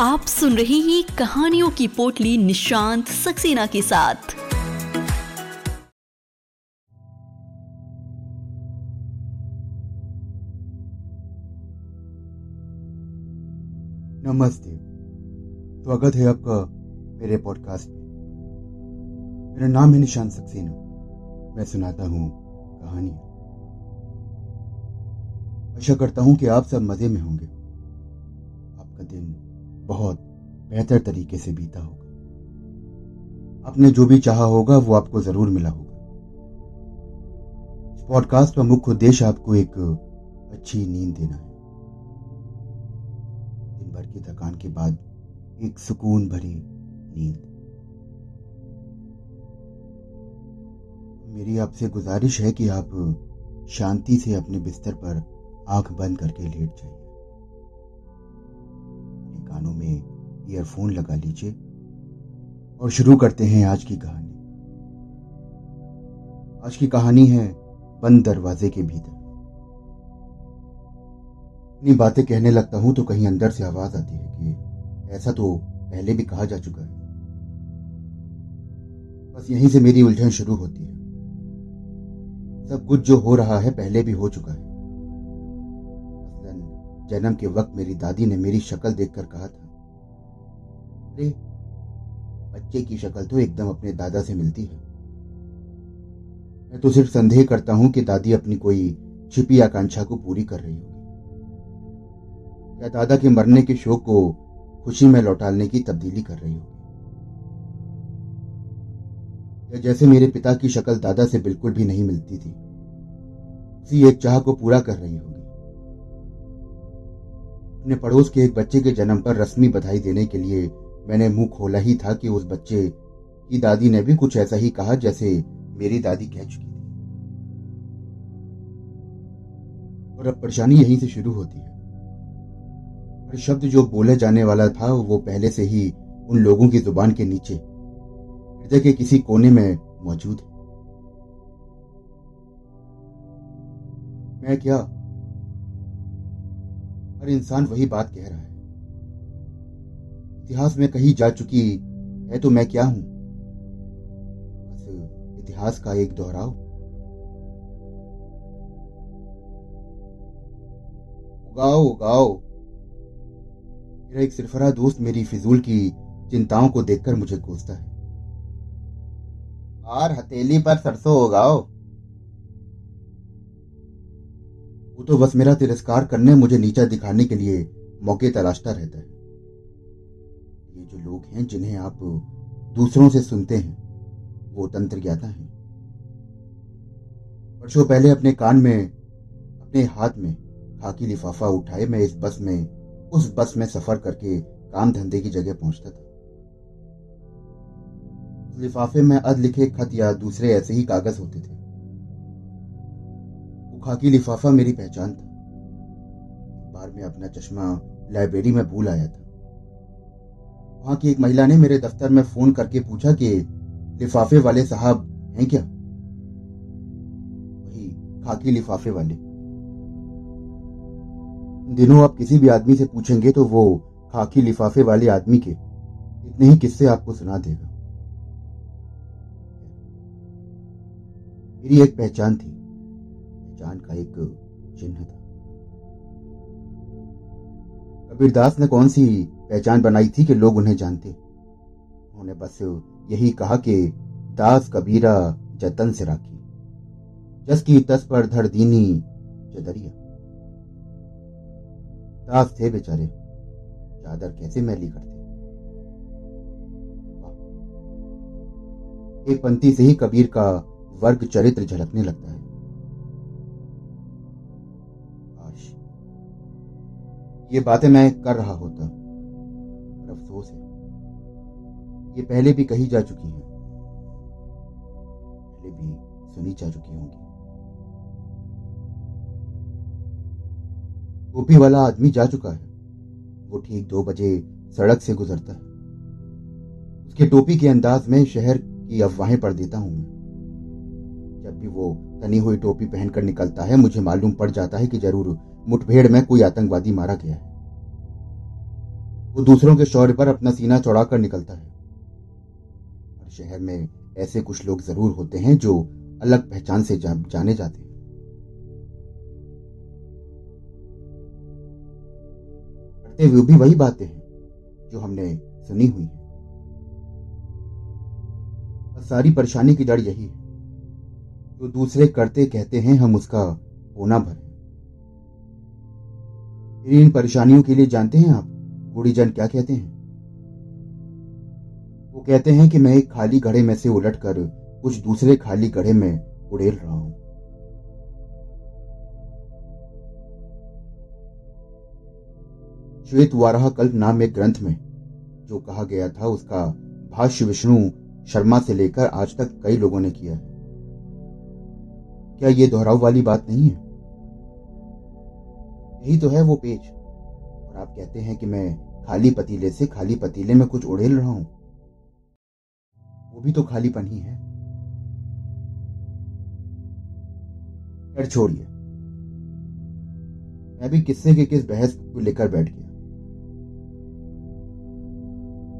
आप सुन रहे हैं कहानियों की पोटली निशांत सक्सेना के साथ। नमस्ते। स्वागत है आपका मेरे पॉडकास्ट में मेरा नाम है निशांत सक्सेना। मैं सुनाता हूँ कहानियाँ। आशा करता हूँ कि आप सब मज़े में होंगे। आपका दिन बहुत बेहतर तरीके से बीता होगा। आपने जो भी चाहा होगा, वो आपको ज़रूर मिला होगा। इस पॉडकास्ट का मुख्य उद्देश्य आपको एक अच्छी नींद देना है। दिन भर की थकान के बाद एक सुकून भरी नींद। मेरी आपसे गुजारिश है कि आप शांति से अपने बिस्तर पर आँख बंद करके लेट जाइए। कानों में ईयरफोन लगा लीजिए और शुरू करते हैं आज की कहानी। आज की कहानी है बंद दरवाजे के भीतर। अपनी बातें कहने लगता हूँ तो कहीं अंदर से आवाज़ आती है कि ऐसा तो पहले भी कहा जा चुका है। बस यहीं से मेरी उलझन शुरू होती है। सब कुछ जो हो रहा है पहले भी हो चुका है। जन्म के वक्त मेरी दादी ने मेरी शक्ल देखकर कहा था। अरे, बच्चे की शक्ल तो एकदम अपने दादा से मिलती है। मैं तो सिर्फ़ संदेह करता हूँ कि दादी अपनी कोई छिपी आकांक्षा को पूरी कर रही होगी। या दादा के मरने के शोक को खुशी में लौटाने की तब्दीली कर रही होगी। या जैसे मेरे पिता की शक्ल दादा से बिल्कुल भी नहीं मिलती थी। उसी एक चाह को पूरा कर रही होगी। अपने पड़ोस के एक बच्चे के जन्म पर रस्मी बधाई देने के लिए मैंने मुँह खोला ही था कि उस बच्चे की दादी ने भी कुछ ऐसा ही कहा जैसे मेरी दादी कह चुकी थी। और अब परेशानी यहीं से शुरू होती है। और शब्द जो बोले जाने वाला था, वो पहले से ही उन लोगों की ज़ुबान के नीचे, हृदय के किसी कोने में मौजूद है। मैं क्या हर इंसान वही बात कह रहा है। इतिहास में कहीं जा चुकी है तो मैं क्या हूँ? बस इतिहास का एक दोहराव। उगाओ उगाओ। मेरा एक सिरफरा दोस्त मेरी फिजूल की चिंताओं को देखकर मुझे कोसता है। और हथेली पर सरसों उगाओ। वो तो बस मेरा तिरस्कार करने मुझे नीचा दिखाने के लिए मौके तलाशता रहता है। ये जो लोग हैं, जिन्हें आप दूसरों से सुनते हैं, वो तंत्र ज्ञाता हैं। वर्षों पहले अपने कान में, अपने हाथ में खाकी लिफाफा उठाए, मैं इस बस में, उस बस में सफ़र करके काम धंधे की जगह पहुँचता था। लिफाफे में अद लिखे खत या दूसरे ऐसे ही कागज़ होते थे। खाकी लिफाफा मेरी पहचान था। बार मैं अपना चश्मा लाइब्रेरी में भूल आया था। वहाँ की एक महिला ने मेरे दफ्तर में फ़ोन करके पूछा कि, लिफाफे वाले साहब हैं क्या? वही खाकी लिफाफे वाले। दिनों आप किसी भी आदमी से पूछेंगे तो वो खाकी लिफाफे वाले आदमी के। इतने ही किस्से आपको सुना देगा। मेरी एक पहचान थी। पहचान का एक चिन्ह था। कबीरदास ने कौन सी पहचान बनाई थी कि लोग उन्हें जानते? उन्होंने बस यही कहा कि दास कबीरा जतन से राखी। जस की तस पर धर दीनी चदरिया। दास थे बेचारे। चादर कैसे मैली करते? एक पंक्ति से ही कबीर का वर्ग चरित्र झलकने लगता है। ये बातें मैं कर रहा होता। पर अफसोस है। ये पहले भी कही जा चुकी हैं। पहले भी सुनी जा चुकी होंगी। टोपी वाला आदमी जा चुका है। वो ठीक दो बजे सड़क से गुजरता है। उसके टोपी के अंदाज में शहर की अफवाहें पढ़ देता हूँ मैं। जब भी वो तनी हुई टोपी पहनकर निकलता है, मुझे मालूम पड़ जाता है कि ज़रूर मुठभेड़ में कोई आतंकवादी मारा गया है। वो दूसरों के शौर्य पर अपना सीना चौड़ाकर निकलता है। शहर में ऐसे कुछ लोग ज़रूर होते हैं जो अलग पहचान से जा, जाने जाते हैं। करते हुए भी वही बातें हैं जो हमने सुनी हुई है। सारी परेशानी की जड़ यही है। जो दूसरे करते कहते हैं हम उसका होना भरें। इन परेशानियों के लिए जानते हैं आप? बूढ़ी जन क्या कहते हैं? वो कहते हैं कि मैं एक खाली घड़े में से उलट कर कुछ दूसरे खाली घड़े में उड़ेल रहा हूँ। श्वेत वाराह कल्प नाम एक ग्रंथ में जो कहा गया था, उसका भाष्य विष्णु शर्मा से लेकर आज तक कई लोगों ने किया है। क्या ये दोहराव वाली बात नहीं है? यही तो है वो पेज। और आप कहते हैं कि मैं खाली पतीले से खाली पतीले में कुछ उड़ेल रहा हूँ। वो भी तो खालीपन ही है। खैर छोड़िए मैं भी किस्से के किस बहस को लेकर बैठ गया।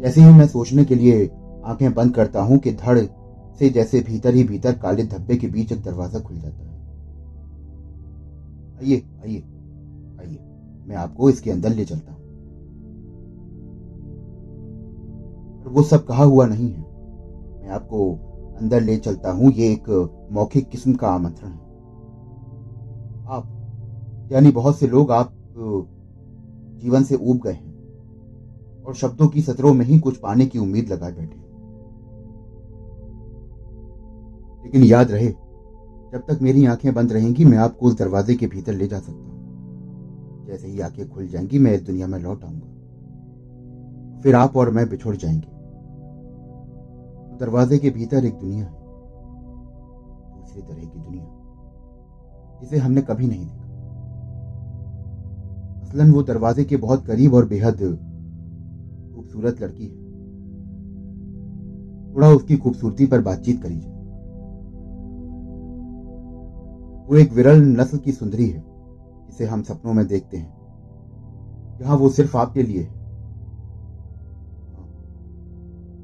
जैसे ही मैं सोचने के लिए आँखें बंद करता हूँ कि धड़ से जैसे भीतर ही भीतर काले धब्बे के बीच एक दरवाज़ा खुल जाता है। आइए आइए। आइए, मैं आपको इसके अंदर ले चलता हूँ। पर वो सब कहा हुआ नहीं है। मैं आपको अंदर ले चलता हूँ, ये एक मौखिक किस्म का आमंत्रण है। आप, यानी बहुत से लोग आप, जीवन से ऊब गए हैं और शब्दों की सतरों में ही कुछ पाने की उम्मीद लगाए बैठे लेकिन याद रहे, जब तक मेरी आँखें बंद रहेंगी, मैं आपको उस दरवाजे के भीतर ले जा सकता हूँ। जैसे ही आँखें खुल जाएँगी, मैं इस दुनिया में लौट आऊँगा। फिर आप और मैं बिछोड़ जाएँगे। दरवाजे के भीतर एक दुनिया है, दूसरी तरह की दुनिया, जिसे हमने कभी नहीं देखा। असलन वो दरवाजे के बहुत करीब और बेहद खूबसूरत लड़की है। थोड़ा उसकी खूबसूरती पर बातचीत करी जाए। वो एक विरल नस्ल की सुंदरी है। जिसे हम सपनों में देखते हैं। यहाँ वो सिर्फ़ आपके लिए है।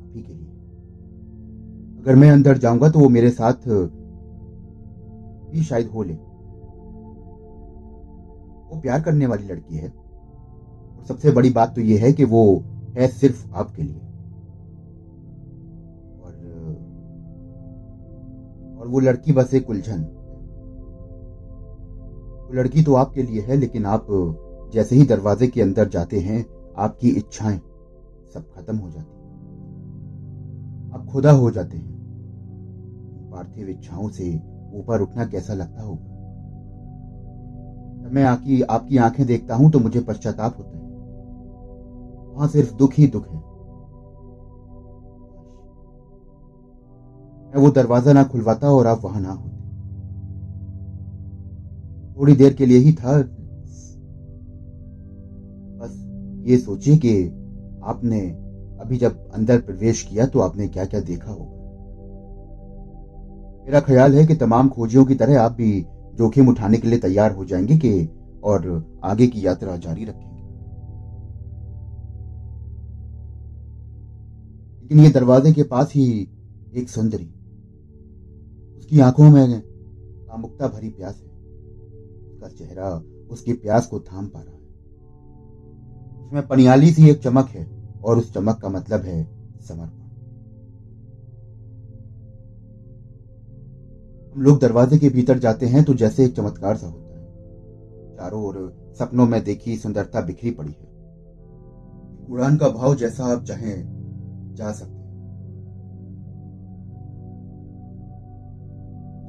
आपही के लिए। अगर मैं अंदर जाऊँगा तो वो मेरे साथ भी शायद हो ले। वो प्यार करने वाली लड़की है। और सबसे बड़ी बात तो ये है कि वो है सिर्फ़ आपके लिए। और और वो लड़की बस एक उलझन। लड़की तो आपके लिए है, लेकिन आप जैसे ही दरवाजे के अंदर जाते हैं, आपकी इच्छाएँ सब खत्म हो जाती आप खुदा हो जाते हैं। पार्थिव इच्छाओं से ऊपर उठना कैसा लगता होगा? मैं आपकी आपकी आँखें देखता हूँ तो मुझे पश्चाताप होता है। वहाँ सिर्फ़ दुख ही दुख है। मैं वो दरवाज़ा ना खुलवाता और आप वहाँ ना होते। थोड़ी देर के लिए ही था। बस ये सोचिए कि आपने अभी जब अंदर प्रवेश किया तो आपने क्या क्या देखा होगा। मेरा ख्याल है कि तमाम खोजियों की तरह आप भी जोखिम उठाने के लिए तैयार हो जाएँगे कि और आगे की यात्रा जारी रखेंगे। लेकिन ये दरवाजे के पास ही एक सुंदरी, उसकी आँखों में कामुकता भरी प्यास है। उसका चेहरा उसकी प्यास को थाम पा रहा है। उसमें पनियाली सी एक चमक है और उस चमक का मतलब है समर्पण। हम लोग दरवाजे के भीतर जाते हैं तो जैसे एक चमत्कार सा होता है। चारों ओर सपनों में देखी सुंदरता बिखरी पड़ी है। उड़ान का भाव जैसा आप चाहें जा सकते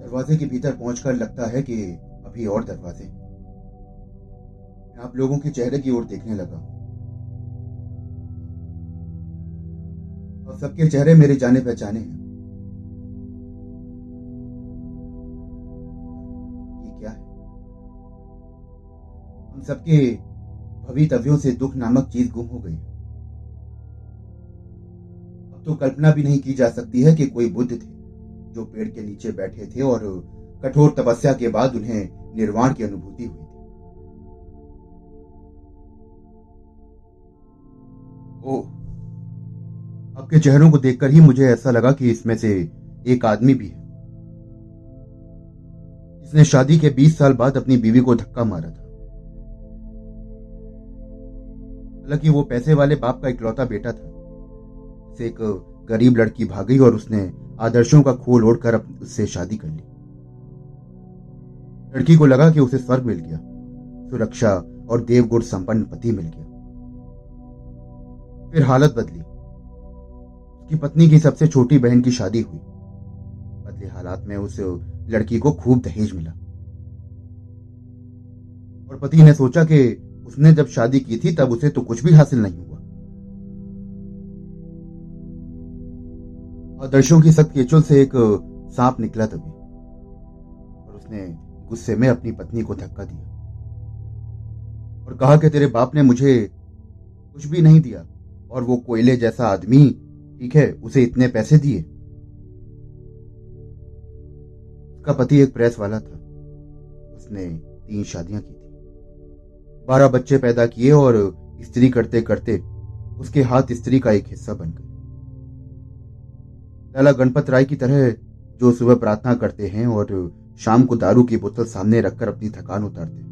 दरवाजे के भीतर पहुंचकर लगता है कि अभी और दरवाजे मैं आप लोगों के चेहरे की ओर देखने लगा। और सबके चेहरे मेरे जाने पहचाने हैं। ये क्या है? हम सबके भवितव्यों से दुख नामक चीज़ गुम हो गई। अब तो कल्पना भी नहीं की जा सकती है कि कोई बुद्ध थे जो पेड़ के नीचे बैठे थे और कठोर तपस्या के बाद उन्हें निर्वाण की अनुभूति हुई थी। ओह। आपके चेहरों को देखकर ही मुझे ऐसा लगा कि इसमें से एक आदमी भी है। इसने शादी के 20 साल बाद अपनी बीवी को धक्का मारा था। हालाँकि वो पैसे वाले बाप का इकलौता बेटा था। उसे एक गरीब लड़की भागी और उसने आदर्शों का खोल ओढ़कर उससे शादी कर ली। लड़की को लगा कि उसे स्वर्ग मिल गया, सुरक्षा और देवगुण संपन्न पति मिल गया। फिर हालत बदली। उसकी पत्नी की सबसे छोटी बहन की शादी हुई। बदले हालात में उस लड़की को खूब दहेज मिला। और पति ने सोचा कि उसने जब शादी की थी, तब उसे तो कुछ भी हासिल नहीं हुआ। आदर्शों की सख्त केचुल से एक सांप निकला तभी। और उसने गुस्से में अपनी पत्नी को धक्का दिया और कहा कि तेरे बाप ने मुझे कुछ भी नहीं दिया और वो कोयले जैसा आदमी, ठीक है, उसे इतने पैसे दिए। उसका पति एक प्रेस वाला था। उसने तीन शादियाँ की थी। बारह बच्चे पैदा किए और स्त्री करते करते उसके हाथ स्त्री का एक हिस्सा बन गए। लाला गणपत राय की तरह जो सुबह प्रार्थना करते हैं और शाम को दारू की बोतल सामने रखकर अपनी थकान उतारते।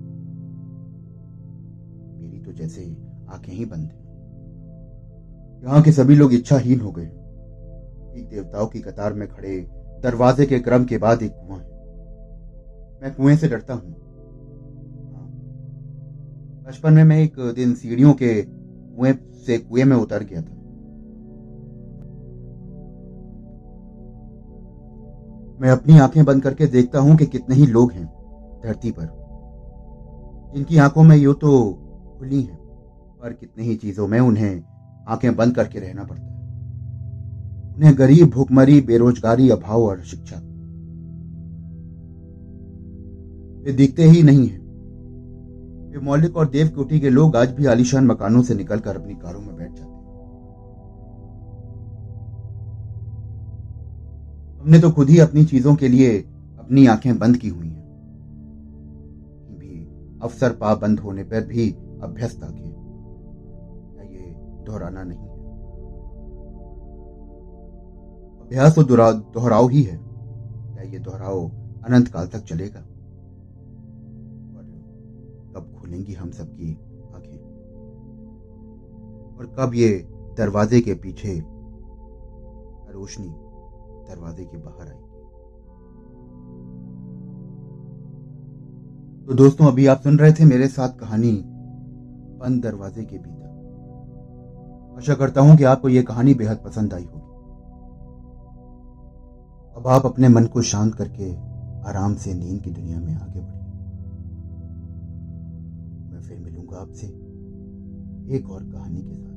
मेरी तो जैसे आँखें ही बंद हैं। यहाँ के सभी लोग इच्छाहीन हो गए। एक देवताओं की कतार में खड़े दरवाजे के क्रम के बाद एक कुआँ है। मैं कुएँ से डरता हूँ। हाँ। बचपन में मैं एक दिन सीढ़ियों के कुएँ से कुएँ में उतर गया था। मैं अपनी आँखें बंद करके देखता हूँ कि कितने ही लोग हैं धरती पर। जिनकी आँखों में यूँ तो खुली हैं, पर कितने ही चीज़ों में उन्हें आँखें बंद करके रहना पड़ता है। उन्हें गरीब, भूखमरी, बेरोजगारी, अभाव और शिक्षा। वे दिखते ही नहीं है। वे मौलिक और देव कोटि के लोग आज भी आलिशान मकानों से निकलकर अपनी कारों में बैठ जाते हमने तो खुद ही अपनी चीज़ों के लिए अपनी आँखें बंद की हुई हैं। भी अवसर पा बंद होने पर भी अभ्यस्त आँखें। ये दोहराना नहीं है? अभ्यास तो दोहराव ही है। क्या ये दोहराव अनंत काल तक चलेगा? और कब खुलेंगी हम सबकी आँखें? और कब ये दरवाजे के पीछे रोशनी दरवाजे के बाहर आई तो दोस्तों, अभी आप सुन रहे थे मेरे साथ कहानी बंद दरवाजे के भीतर। आशा करता हूँ कि आपको यह कहानी बेहद पसंद आई होगी। अब आप अपने मन को शांत करके आराम से नींद की दुनिया में आगे बढ़े मैं फिर मिलूँगा आपसे एक और कहानी के साथ।